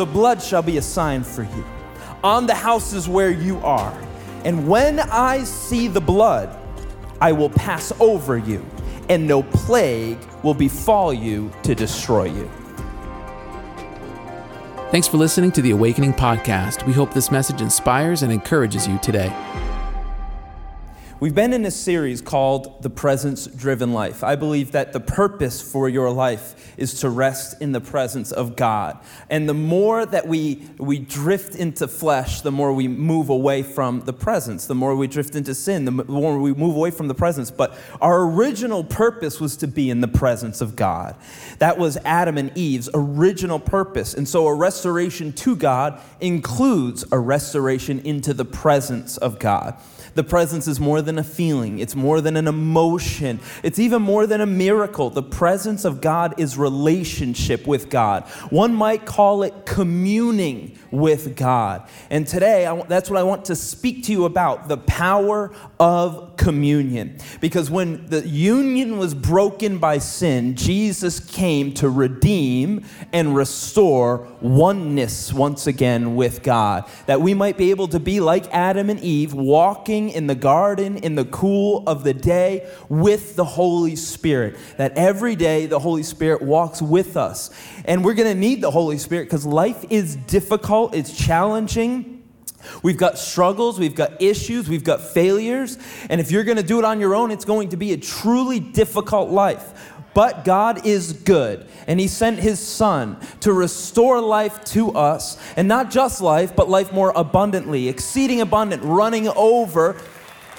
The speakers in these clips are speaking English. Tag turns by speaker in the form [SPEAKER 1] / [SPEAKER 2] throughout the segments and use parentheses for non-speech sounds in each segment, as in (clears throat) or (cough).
[SPEAKER 1] the blood shall be a sign for you on the houses where you are. And when I see the blood, I will pass over you, and no plague will befall you to destroy you.
[SPEAKER 2] Thanks for listening to the Awakening Podcast. We hope this message inspires and encourages you today.
[SPEAKER 1] We've been in a series called The Presence Driven Life. I believe that the purpose for your life is to rest in the presence of God. And the more that we, we drift into flesh, the more we move away from the presence. The more we drift into sin, the more we move away from the presence. But our original purpose was to be in the presence of God. That was Adam and Eve's original purpose. And so a restoration to God includes a restoration into the presence of God. The presence is more than a feeling, it's more than an emotion, it's even more than a miracle. The presence of God is relationship with God. One might call it communing with God. And today, I, that's what I want to speak to you about the power of communion. Because when the union was broken by sin, Jesus came to redeem and restore oneness once again with God. That we might be able to be like Adam and Eve, walking in the garden in the cool of the day with the Holy Spirit. That every day the Holy Spirit walks with us. And we're going to need the Holy Spirit because life is difficult, it's challenging. We've got struggles, we've got issues, we've got failures. And if you're going to do it on your own, it's going to be a truly difficult life. But God is good, and He sent His Son to restore life to us, and not just life, but life more abundantly, exceeding abundant, running over.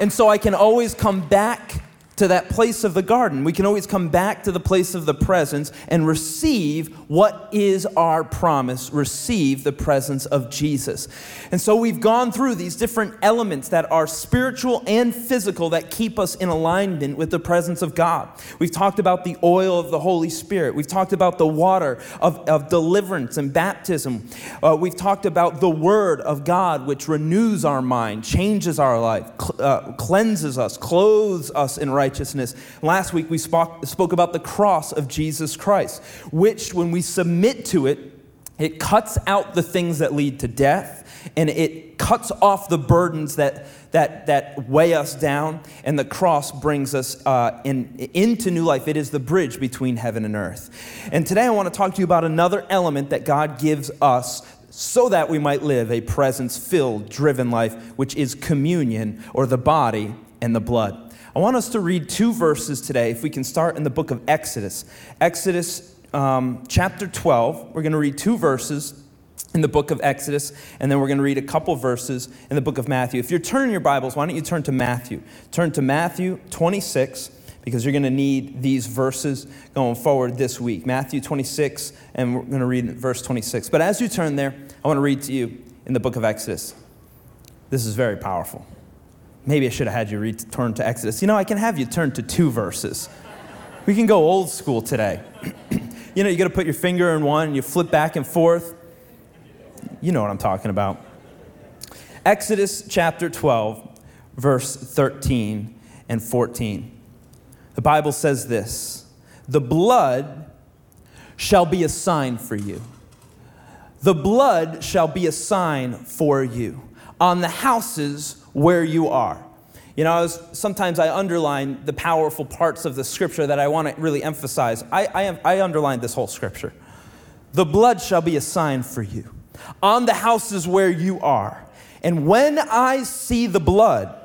[SPEAKER 1] And so I can always come back to that place of the garden. We can always come back to the place of the presence and receive what is our promise receive the presence of Jesus. And so we've gone through these different elements that are spiritual and physical that keep us in alignment with the presence of God. We've talked about the oil of the Holy Spirit, we've talked about the water of, of deliverance and baptism, uh, we've talked about the Word of God, which renews our mind, changes our life, cl- uh, cleanses us, clothes us in righteousness righteousness. Last week we spoke, spoke about the cross of Jesus Christ, which, when we submit to it, it cuts out the things that lead to death and it cuts off the burdens that, that, that weigh us down, and the cross brings us uh, in, into new life. It is the bridge between heaven and earth. And today I want to talk to you about another element that God gives us so that we might live a presence filled, driven life, which is communion or the body and the blood. I want us to read two verses today, if we can start in the book of Exodus. Exodus um, chapter 12, we're going to read two verses in the book of Exodus, and then we're going to read a couple verses in the book of Matthew. If you're turning your Bibles, why don't you turn to Matthew? Turn to Matthew 26, because you're going to need these verses going forward this week. Matthew 26, and we're going to read verse 26. But as you turn there, I want to read to you in the book of Exodus. This is very powerful. Maybe I should have had you read, turn to Exodus. You know, I can have you turn to two verses. We can go old school today. (clears throat) you know, you got to put your finger in one and you flip back and forth. You know what I'm talking about. Exodus chapter 12, verse 13 and 14. The Bible says this The blood shall be a sign for you. The blood shall be a sign for you on the houses where you are. You know, I was, sometimes I underline the powerful parts of the scripture that I want to really emphasize. I, I, I underlined this whole scripture. The blood shall be a sign for you on the houses where you are. And when I see the blood,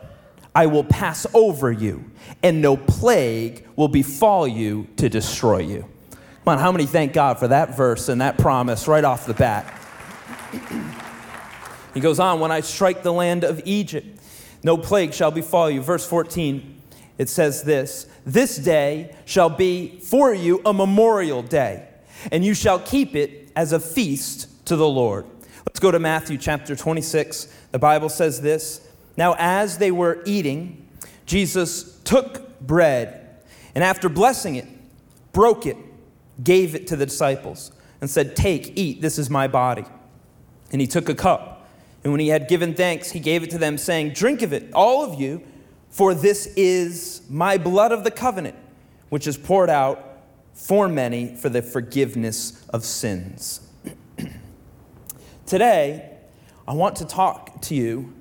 [SPEAKER 1] I will pass over you, and no plague will befall you to destroy you. Come on, how many thank God for that verse and that promise right off the bat? (clears throat) He goes on, when I strike the land of Egypt, no plague shall befall you. Verse 14, it says this This day shall be for you a memorial day, and you shall keep it as a feast to the Lord. Let's go to Matthew chapter 26. The Bible says this Now, as they were eating, Jesus took bread, and after blessing it, broke it, gave it to the disciples, and said, Take, eat, this is my body. And he took a cup. And when he had given thanks, he gave it to them, saying, Drink of it, all of you, for this is my blood of the covenant, which is poured out for many for the forgiveness of sins. (clears throat) Today, I want to talk to you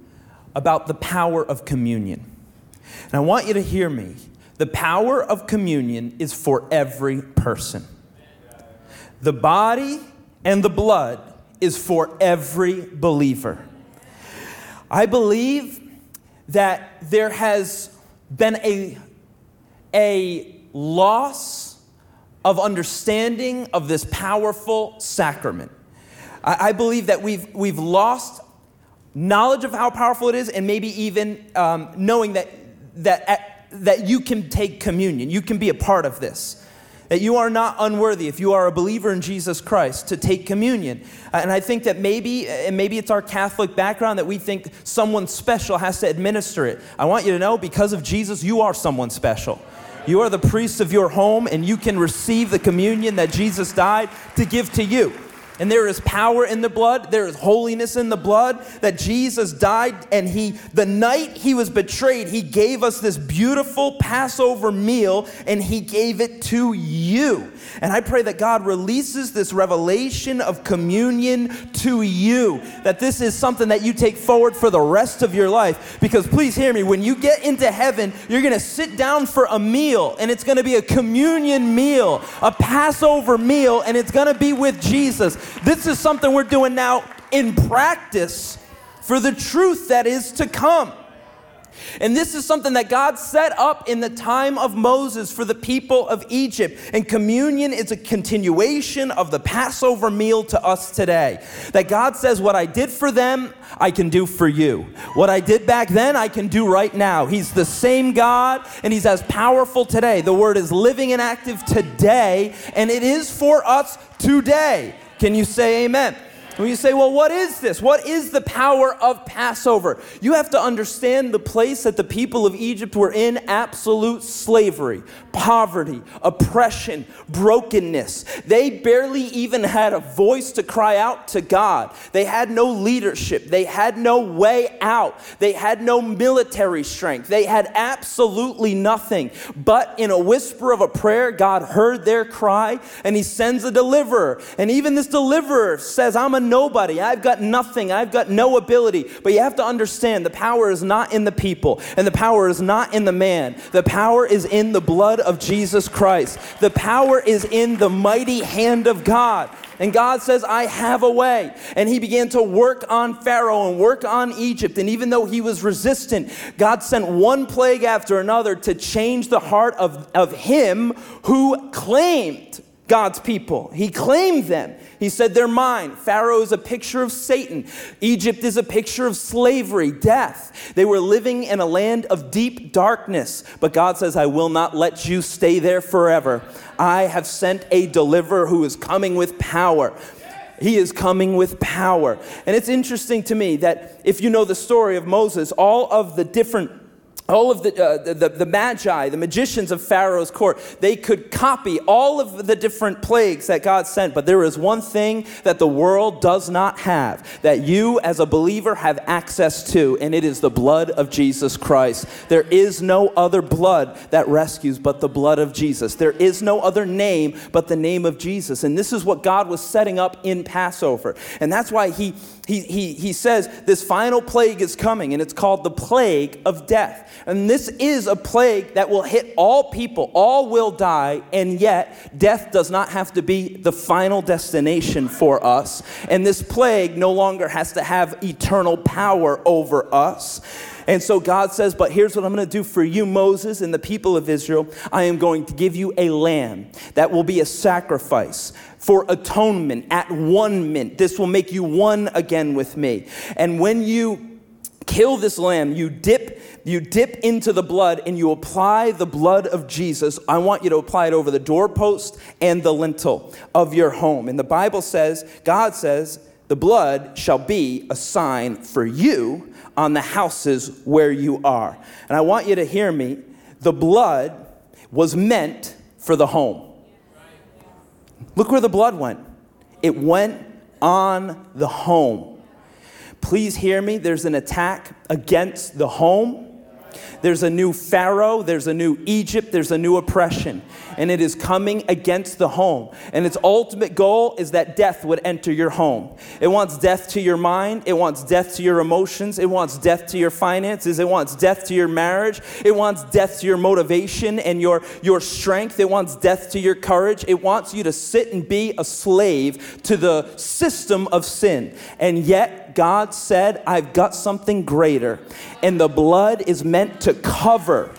[SPEAKER 1] about the power of communion. And I want you to hear me. The power of communion is for every person. The body and the blood is for every believer. I believe that there has been a, a loss of understanding of this powerful sacrament. I, I believe that we've, we've lost knowledge of how powerful it is, and maybe even um, knowing that, that, that you can take communion, you can be a part of this. That you are not unworthy if you are a believer in Jesus Christ to take communion. Uh, and I think that maybe, uh, and maybe it's our Catholic background that we think someone special has to administer it. I want you to know because of Jesus, you are someone special. You are the priest of your home, and you can receive the communion that Jesus died to give to you. And there is power in the blood, there is holiness in the blood that Jesus died and he the night he was betrayed, he gave us this beautiful Passover meal and he gave it to you. And I pray that God releases this revelation of communion to you, that this is something that you take forward for the rest of your life. Because please hear me, when you get into heaven, you're going to sit down for a meal, and it's going to be a communion meal, a Passover meal, and it's going to be with Jesus. This is something we're doing now in practice for the truth that is to come. And this is something that God set up in the time of Moses for the people of Egypt. And communion is a continuation of the Passover meal to us today. That God says, What I did for them, I can do for you. What I did back then, I can do right now. He's the same God, and He's as powerful today. The word is living and active today, and it is for us today. Can you say amen? When you say, well, what is this? What is the power of Passover? You have to understand the place that the people of Egypt were in absolute slavery, poverty, oppression, brokenness. They barely even had a voice to cry out to God. They had no leadership. They had no way out. They had no military strength. They had absolutely nothing. But in a whisper of a prayer, God heard their cry and He sends a deliverer. And even this deliverer says, I'm a nobody. I've got nothing. I've got no ability. But you have to understand the power is not in the people, and the power is not in the man. The power is in the blood of Jesus Christ. The power is in the mighty hand of God. And God says, I have a way. And he began to work on Pharaoh and work on Egypt. And even though he was resistant, God sent one plague after another to change the heart of, of him who claimed God's people. He claimed them. He said, They're mine. Pharaoh is a picture of Satan. Egypt is a picture of slavery, death. They were living in a land of deep darkness. But God says, I will not let you stay there forever. I have sent a deliverer who is coming with power. He is coming with power. And it's interesting to me that if you know the story of Moses, all of the different all of the, uh, the, the, magi, the magicians of Pharaoh's court, they could copy all of the different plagues that God sent. But there is one thing that the world does not have, that you as a believer have access to, and it is the blood of Jesus Christ. There is no other blood that rescues but the blood of Jesus. There is no other name but the name of Jesus. And this is what God was setting up in Passover. And that's why he, he, he, he says this final plague is coming, and it's called the plague of death. And this is a plague that will hit all people, all will die, and yet death does not have to be the final destination for us. And this plague no longer has to have eternal power over us. And so God says, But here's what I'm going to do for you, Moses, and the people of Israel. I am going to give you a lamb that will be a sacrifice for atonement at-one-ment. This will make you one again with me. And when you kill this lamb, you dip you dip into the blood and you apply the blood of Jesus. I want you to apply it over the doorpost and the lintel of your home. And the Bible says, God says, the blood shall be a sign for you on the houses where you are. And I want you to hear me. The blood was meant for the home. Look where the blood went. It went on the home. Please hear me. There's an attack against the home There's a new Pharaoh, there's a new Egypt, there's a new oppression, and it is coming against the home. And its ultimate goal is that death would enter your home. It wants death to your mind, it wants death to your emotions, it wants death to your finances, it wants death to your marriage, it wants death to your motivation and your, your strength, it wants death to your courage. It wants you to sit and be a slave to the system of sin. And yet, God said, I've got something greater. And the blood is meant to cover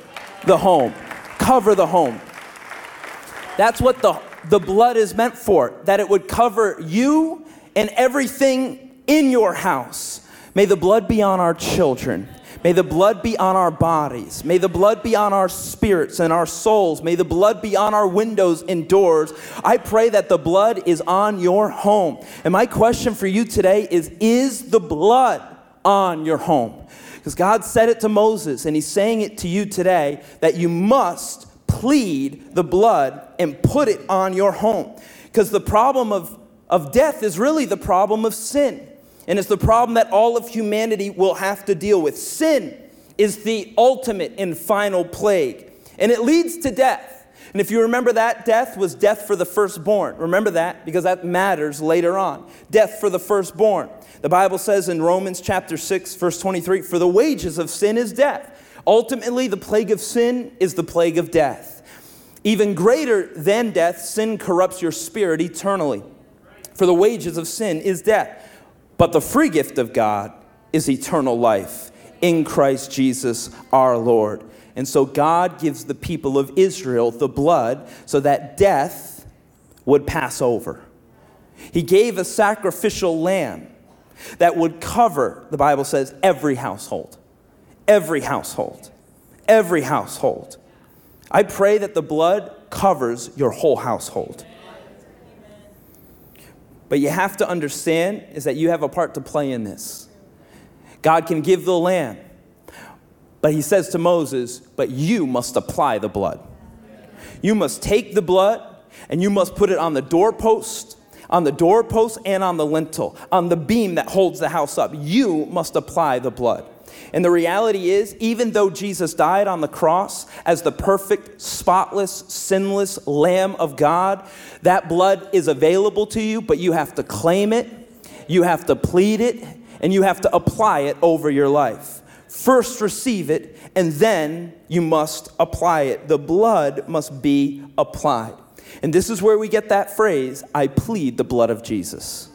[SPEAKER 1] the home. Cover the home. That's what the, the blood is meant for, that it would cover you and everything in your house. May the blood be on our children. May the blood be on our bodies. May the blood be on our spirits and our souls. May the blood be on our windows and doors. I pray that the blood is on your home. And my question for you today is Is the blood on your home? Because God said it to Moses, and He's saying it to you today that you must plead the blood and put it on your home. Because the problem of, of death is really the problem of sin. And it's the problem that all of humanity will have to deal with. Sin is the ultimate and final plague, and it leads to death. And if you remember that, death was death for the firstborn. Remember that because that matters later on. Death for the firstborn. The Bible says in Romans chapter 6, verse 23 For the wages of sin is death. Ultimately, the plague of sin is the plague of death. Even greater than death, sin corrupts your spirit eternally. For the wages of sin is death. But the free gift of God is eternal life in Christ Jesus our Lord. And so God gives the people of Israel the blood so that death would pass over. He gave a sacrificial lamb that would cover, the Bible says, every household. Every household. Every household. I pray that the blood covers your whole household. But you have to understand is that you have a part to play in this. God can give the lamb, but he says to Moses, but you must apply the blood. You must take the blood and you must put it on the doorpost, on the doorpost and on the lintel, on the beam that holds the house up. You must apply the blood. And the reality is, even though Jesus died on the cross as the perfect, spotless, sinless Lamb of God, that blood is available to you, but you have to claim it, you have to plead it, and you have to apply it over your life. First, receive it, and then you must apply it. The blood must be applied. And this is where we get that phrase I plead the blood of Jesus.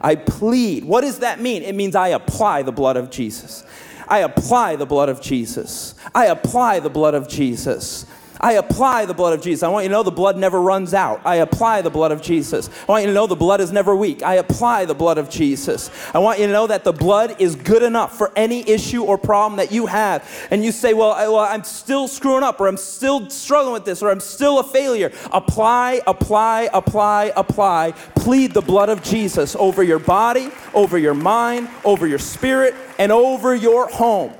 [SPEAKER 1] I plead. What does that mean? It means I apply the blood of Jesus. I apply the blood of Jesus. I apply the blood of Jesus. I apply the blood of Jesus. I want you to know the blood never runs out. I apply the blood of Jesus. I want you to know the blood is never weak. I apply the blood of Jesus. I want you to know that the blood is good enough for any issue or problem that you have. And you say, well, I, well I'm still screwing up, or I'm still struggling with this, or I'm still a failure. Apply, apply, apply, apply. Plead the blood of Jesus over your body, over your mind, over your spirit, and over your home.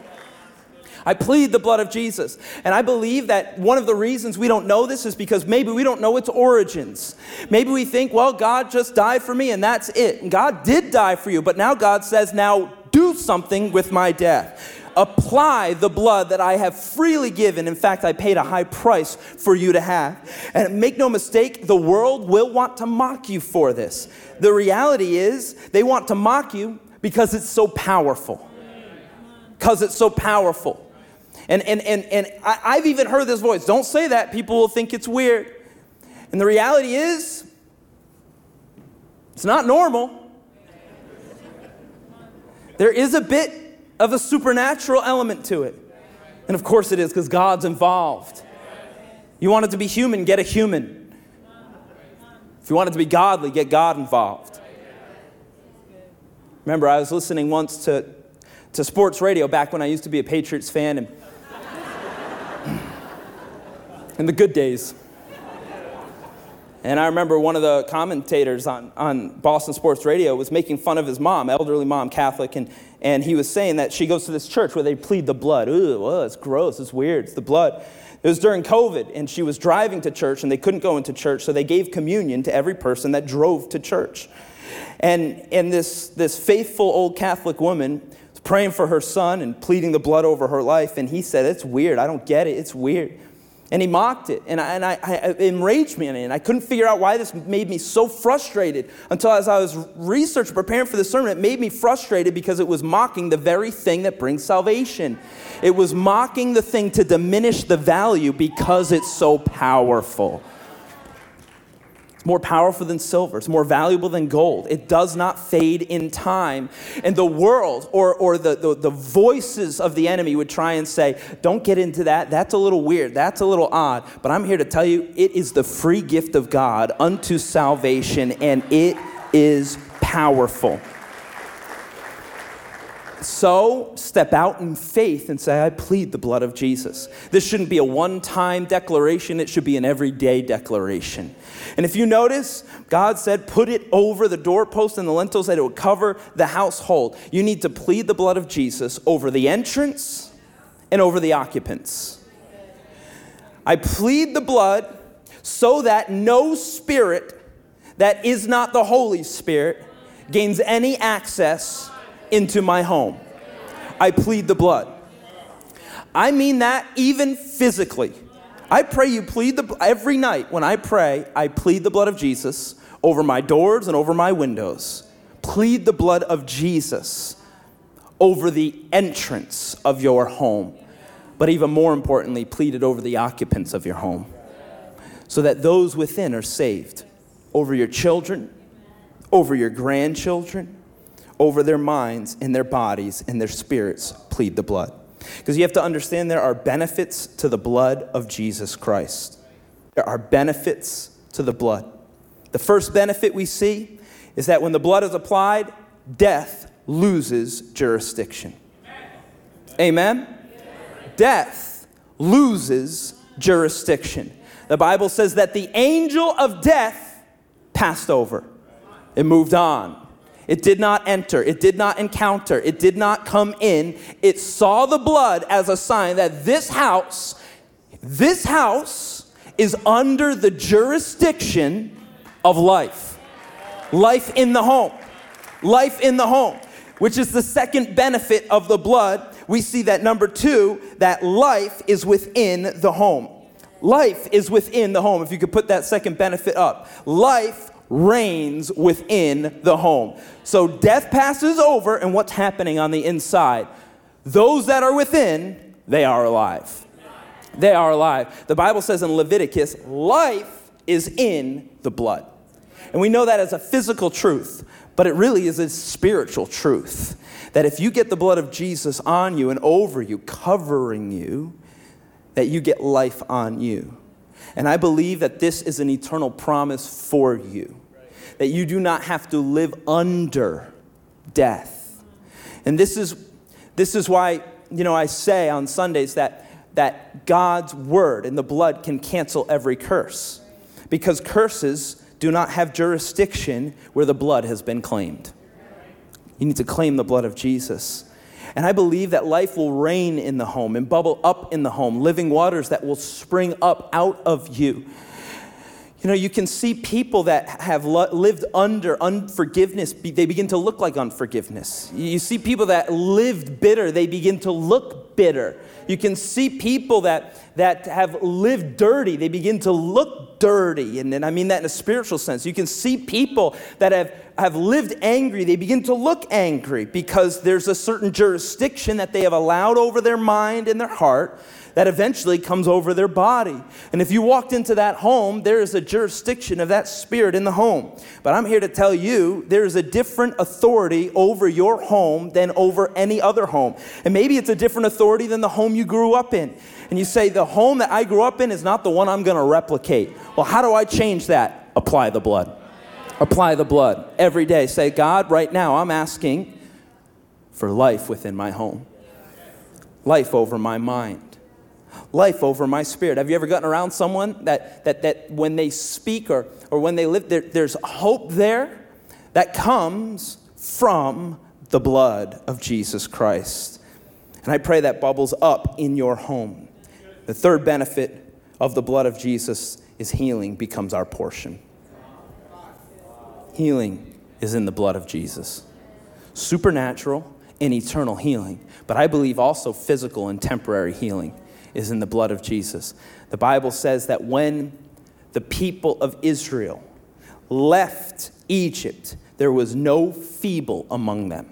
[SPEAKER 1] I plead the blood of Jesus. And I believe that one of the reasons we don't know this is because maybe we don't know its origins. Maybe we think, well, God just died for me and that's it. And God did die for you, but now God says, now do something with my death apply the blood that I have freely given. In fact, I paid a high price for you to have. And make no mistake, the world will want to mock you for this. The reality is, they want to mock you because it's so powerful. Because it's so powerful. And, and, and, and I, I've even heard this voice don't say that, people will think it's weird. And the reality is, it's not normal. There is a bit of a supernatural element to it. And of course it is because God's involved. You want it to be human, get a human. If you want it to be godly, get God involved. Remember, I was listening once to, to sports radio back when I used to be a Patriots fan, and in the good days. And I remember one of the commentators on, on Boston Sports Radio was making fun of his mom, elderly mom, Catholic, and, and he was saying that she goes to this church where they plead the blood. Ooh, well, it's gross, it's weird, it's the blood. It was during COVID, and she was driving to church, and they couldn't go into church, so they gave communion to every person that drove to church. And, and this, this faithful old Catholic woman was praying for her son and pleading the blood over her life. And he said, It's weird. I don't get it. It's weird. And he mocked it. And, I, and I, I, enraged me. And I couldn't figure out why this made me so frustrated until as I was researching, preparing for the sermon, it made me frustrated because it was mocking the very thing that brings salvation. It was mocking the thing to diminish the value because it's so powerful more powerful than silver. It's more valuable than gold. It does not fade in time. And the world or, or the, the, the, voices of the enemy would try and say, Don't get into that. That's a little weird. That's a little odd. But I'm here to tell you it is the free gift of God unto salvation, and it is powerful. So step out in faith and say, I plead the blood of Jesus. This shouldn't be a one time declaration, it should be an everyday declaration. And if you notice, God said, put it over the doorpost and the lintels that it would cover the household. You need to plead the blood of Jesus over the entrance and over the occupants. I plead the blood so that no spirit that is not the Holy Spirit gains any access into my home. I plead the blood. I mean that even physically. I pray you plead the every night when I pray, I plead the blood of Jesus over my doors and over my windows. Plead the blood of Jesus over the entrance of your home. But even more importantly, plead it over the occupants of your home so that those within are saved. Over your children, over your grandchildren, over their minds and their bodies and their spirits plead the blood. Because you have to understand there are benefits to the blood of Jesus Christ. There are benefits to the blood. The first benefit we see is that when the blood is applied, death loses jurisdiction. Amen? Death loses jurisdiction. The Bible says that the angel of death passed over, it moved on. It did not enter. It did not encounter. It did not come in. It saw the blood as a sign that this house, this house is under the jurisdiction of life. Life in the home. Life in the home, which is the second benefit of the blood. We see that number two, that life is within the home. Life is within the home. If you could put that second benefit up. Life reigns within the home. So death passes over, and what's happening on the inside? Those that are within, they are alive. They are alive. The Bible says in Leviticus, life is in the blood. And we know that as a physical truth, but it really is a spiritual truth. That if you get the blood of Jesus on you and over you, covering you, that you get life on you. And I believe that this is an eternal promise for you, that you do not have to live under death. And this is, this is why, you know, I say on Sundays that, that God's word and the blood can cancel every curse, because curses do not have jurisdiction where the blood has been claimed. You need to claim the blood of Jesus. And I believe that life will reign in the home and bubble up in the home, living waters that will spring up out of you. You know, you can see people that have lived under unforgiveness, they begin to look like unforgiveness. You see people that lived bitter, they begin to look bitter. You can see people that, that have lived dirty, they begin to look dirty. And, and I mean that in a spiritual sense. You can see people that have, have lived angry, they begin to look angry because there's a certain jurisdiction that they have allowed over their mind and their heart that eventually comes over their body. And if you walked into that home, there is a jurisdiction of that spirit in the home. But I'm here to tell you there is a different authority over your home than over any other home. And maybe it's a different authority than the home you grew up in. And you say, the home that I grew up in is not the one I'm going to replicate. Well, how do I change that? Apply the blood. Apply the blood every day. Say, God, right now I'm asking for life within my home, life over my mind life over my spirit. Have you ever gotten around someone that, that, that when they speak or, or when they live, there, there's hope there that comes from the blood of Jesus Christ? And I pray that bubbles up in your home. The third benefit of the blood of Jesus is healing becomes our portion. Healing is in the blood of Jesus. Supernatural, and eternal healing. But I believe also physical and temporary healing is in the blood of Jesus. The Bible says that when the people of Israel left Egypt, there was no feeble among them.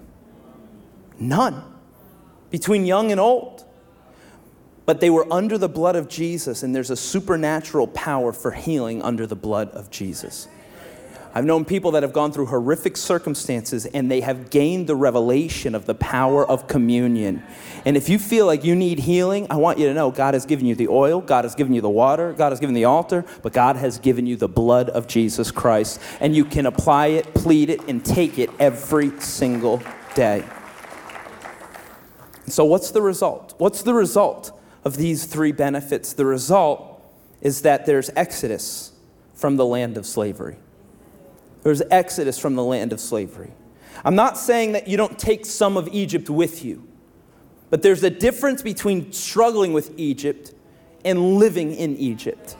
[SPEAKER 1] None. Between young and old. But they were under the blood of Jesus, and there's a supernatural power for healing under the blood of Jesus. I've known people that have gone through horrific circumstances and they have gained the revelation of the power of communion. And if you feel like you need healing, I want you to know God has given you the oil, God has given you the water, God has given the altar, but God has given you the blood of Jesus Christ. And you can apply it, plead it, and take it every single day. So, what's the result? What's the result of these three benefits? The result is that there's exodus from the land of slavery. There's exodus from the land of slavery. I'm not saying that you don't take some of Egypt with you, but there's a difference between struggling with Egypt and living in Egypt.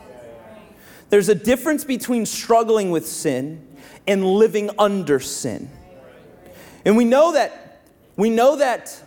[SPEAKER 1] There's a difference between struggling with sin and living under sin. And we know that we know that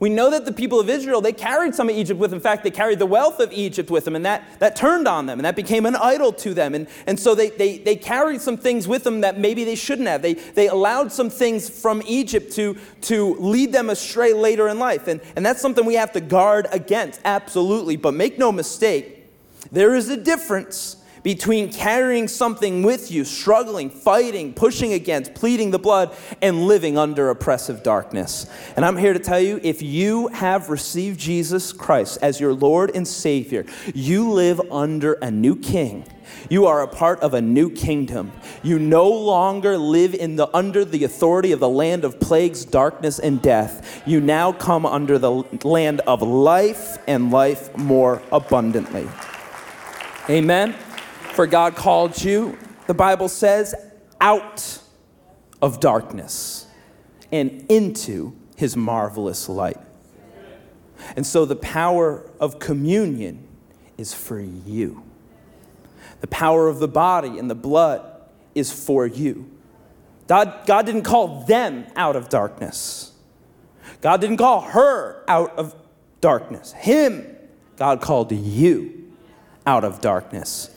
[SPEAKER 1] we know that the people of Israel, they carried some of Egypt with them. In fact, they carried the wealth of Egypt with them, and that, that turned on them, and that became an idol to them. And, and so they, they, they carried some things with them that maybe they shouldn't have. They, they allowed some things from Egypt to, to lead them astray later in life. And, and that's something we have to guard against, absolutely. But make no mistake, there is a difference between carrying something with you, struggling, fighting, pushing against, pleading the blood, and living under oppressive darkness. And I'm here to tell you if you have received Jesus Christ as your Lord and Savior, you live under a new king. You are a part of a new kingdom. You no longer live in the, under the authority of the land of plagues, darkness, and death. You now come under the land of life and life more abundantly. Amen. For God called you, the Bible says, out of darkness and into his marvelous light. And so the power of communion is for you. The power of the body and the blood is for you. God, God didn't call them out of darkness. God didn't call her out of darkness. Him, God called you out of darkness